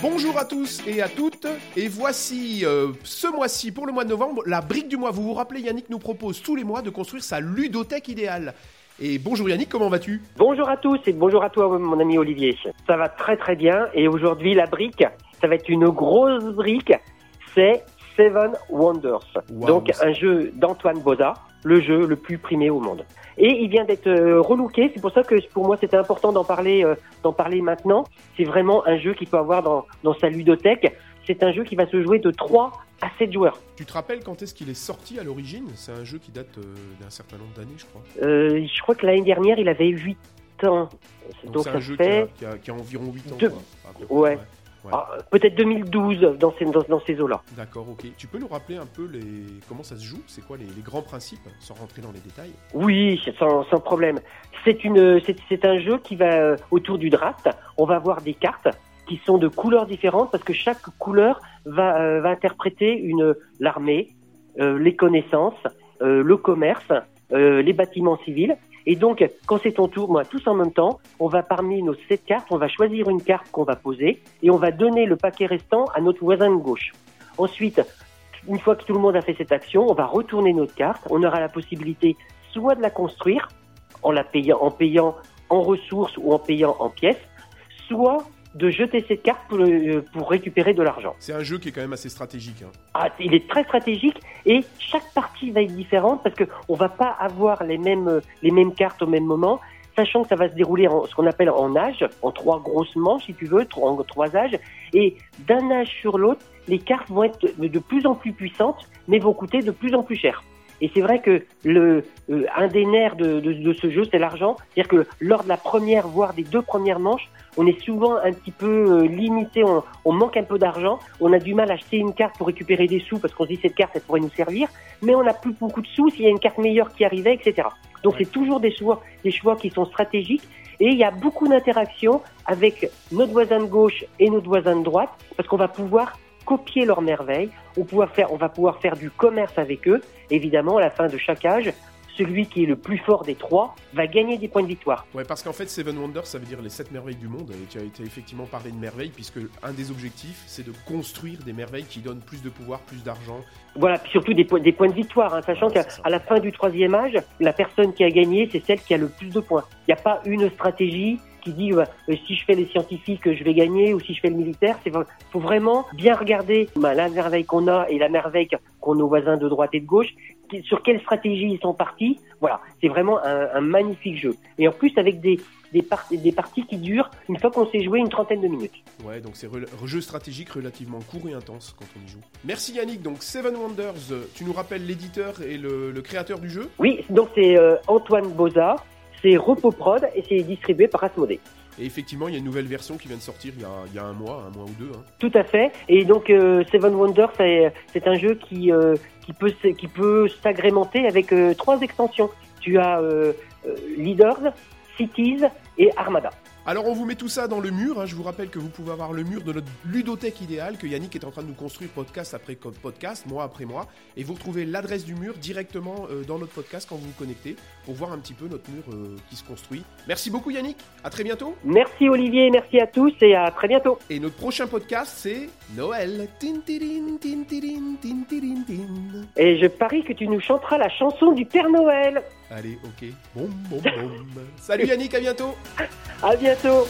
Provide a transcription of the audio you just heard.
Bonjour à tous et à toutes, et voici euh, ce mois-ci, pour le mois de novembre, la brique du mois. Vous vous rappelez, Yannick nous propose tous les mois de construire sa ludothèque idéale. Et bonjour Yannick, comment vas-tu? Bonjour à tous et bonjour à toi mon ami Olivier. Ça va très très bien et aujourd'hui la brique, ça va être une grosse brique, c'est Seven Wonders. Wow. Donc un jeu d'Antoine Boza, le jeu le plus primé au monde. Et il vient d'être euh, relooké, c'est pour ça que pour moi c'était important d'en parler euh, d'en parler maintenant. C'est vraiment un jeu qu'il peut avoir dans, dans sa ludothèque. C'est un jeu qui va se jouer de 3 à 7 joueurs. Tu te rappelles quand est-ce qu'il est sorti à l'origine? C'est un jeu qui date euh, d'un certain nombre d'années, je crois. Je crois que l'année dernière il avait 8 ans. Donc, c'est ça un jeu fait qui, a, qui, a, qui a environ 8 ans. Deux- quoi, près, Ouais. Ouais. ah, peut-être 2012 dans ces, dans, dans ces eaux-là. D'accord, ok. Tu peux nous rappeler un peu les... comment ça se joue? C'est quoi les, les grands principes, sans rentrer dans les détails Oui, sans, sans problème. C'est une, c'est, c'est un jeu qui va euh, autour du draft. On va avoir des cartes qui sont de couleurs différentes parce que chaque couleur va, euh, va interpréter une l'armée, euh, les connaissances, le commerce, les bâtiments civils. Et donc, quand c'est ton tour, moi, tous en même temps, on va parmi nos sept cartes, on va choisir une carte qu'on va poser et on va donner le paquet restant à notre voisin de gauche. Ensuite, une fois que tout le monde a fait cette action, on va retourner notre carte. On aura la possibilité soit de la construire en la payant, en payant en ressources ou en payant en pièces, soit de jeter cette carte pour, euh, pour récupérer de l'argent. C'est un jeu qui est quand même assez stratégique. Hein. Ah, il est très stratégique et chaque partie va être différente parce que on va pas avoir les mêmes euh, les mêmes cartes au même moment, sachant que ça va se dérouler en ce qu'on appelle en âge, en trois grosses manches si tu veux, en trois âges, et d'un âge sur l'autre, les cartes vont être de plus en plus puissantes, mais vont coûter de plus en plus cher. Et c'est vrai que le euh, un des nerfs de, de, de ce jeu, c'est l'argent. C'est-à-dire que lors de la première, voire des deux premières manches, on est souvent un petit peu euh, limité, on, on manque un peu d'argent, on a du mal à acheter une carte pour récupérer des sous parce qu'on se dit cette carte, elle pourrait nous servir, mais on n'a plus beaucoup de sous s'il y a une carte meilleure qui arrivait, etc. Donc Ouais. c'est toujours des choix, des choix qui sont stratégiques et il y a beaucoup d'interactions avec notre voisin de gauche et notre voisin de droite parce qu'on va pouvoir copier leurs merveilles, on, pouvoir faire, on va pouvoir faire du commerce avec eux. Évidemment, à la fin de chaque âge, celui qui est le plus fort des trois va gagner des points de victoire. Ouais, parce qu'en fait, Seven Wonders, ça veut dire les sept merveilles du monde. Et tu as été effectivement parlé de merveilles, puisque un des objectifs, c'est de construire des merveilles qui donnent plus de pouvoir, plus d'argent. Voilà, puis surtout des, points- des points de victoire, hein, sachant Ouais, qu'à la fin du troisième âge, la personne qui a gagné, c'est celle qui a le plus de points. Il n'y a pas une stratégie qui dit euh, euh, si je fais les scientifiques, je vais gagner, ou si je fais le militaire. Il faut vraiment bien regarder bah, la merveille qu'on a et la merveille qu'ont nos voisins de droite et de gauche, sur quelle stratégie ils sont partis. Voilà, c'est vraiment un, un magnifique jeu. Et en plus, avec des, des, par- des parties qui durent, une fois qu'on s'est joué, une trentaine de minutes. Ouais, donc c'est rel- jeu stratégique relativement court et intense quand on y joue. Merci Yannick. Donc Seven Wonders, euh, tu nous rappelles l'éditeur et le, le créateur du jeu? Oui, donc c'est euh, Antoine Boza, c'est Repos Prod et c'est distribué par Asmodée. Et effectivement, il y a une nouvelle version qui vient de sortir il y a, il y a un mois, un mois ou deux. hein. Tout à fait. Et donc euh, Seven Wonders, c'est un jeu qui euh, qui peut qui peut s'agrémenter avec euh, trois extensions. Tu as Leaders, Cities et Armada. Alors on vous met tout ça dans le mur. hein. Je vous rappelle que vous pouvez avoir le mur de notre ludothèque idéale que Yannick est en train de nous construire podcast après podcast, mois après mois. Et vous retrouvez l'adresse du mur directement euh, dans notre podcast quand vous vous connectez pour voir un petit peu notre mur euh, qui se construit. Merci beaucoup Yannick. À très bientôt. Merci Olivier, merci à tous et à très bientôt. Et notre prochain podcast c'est Noël. Tin, tirin, tin, tirin, tin, tirin, tin. Et je parie que tu nous chanteras la chanson du Père Noël. Allez, ok. Boum, boum, boum. Salut Yannick, à bientôt. À bientôt.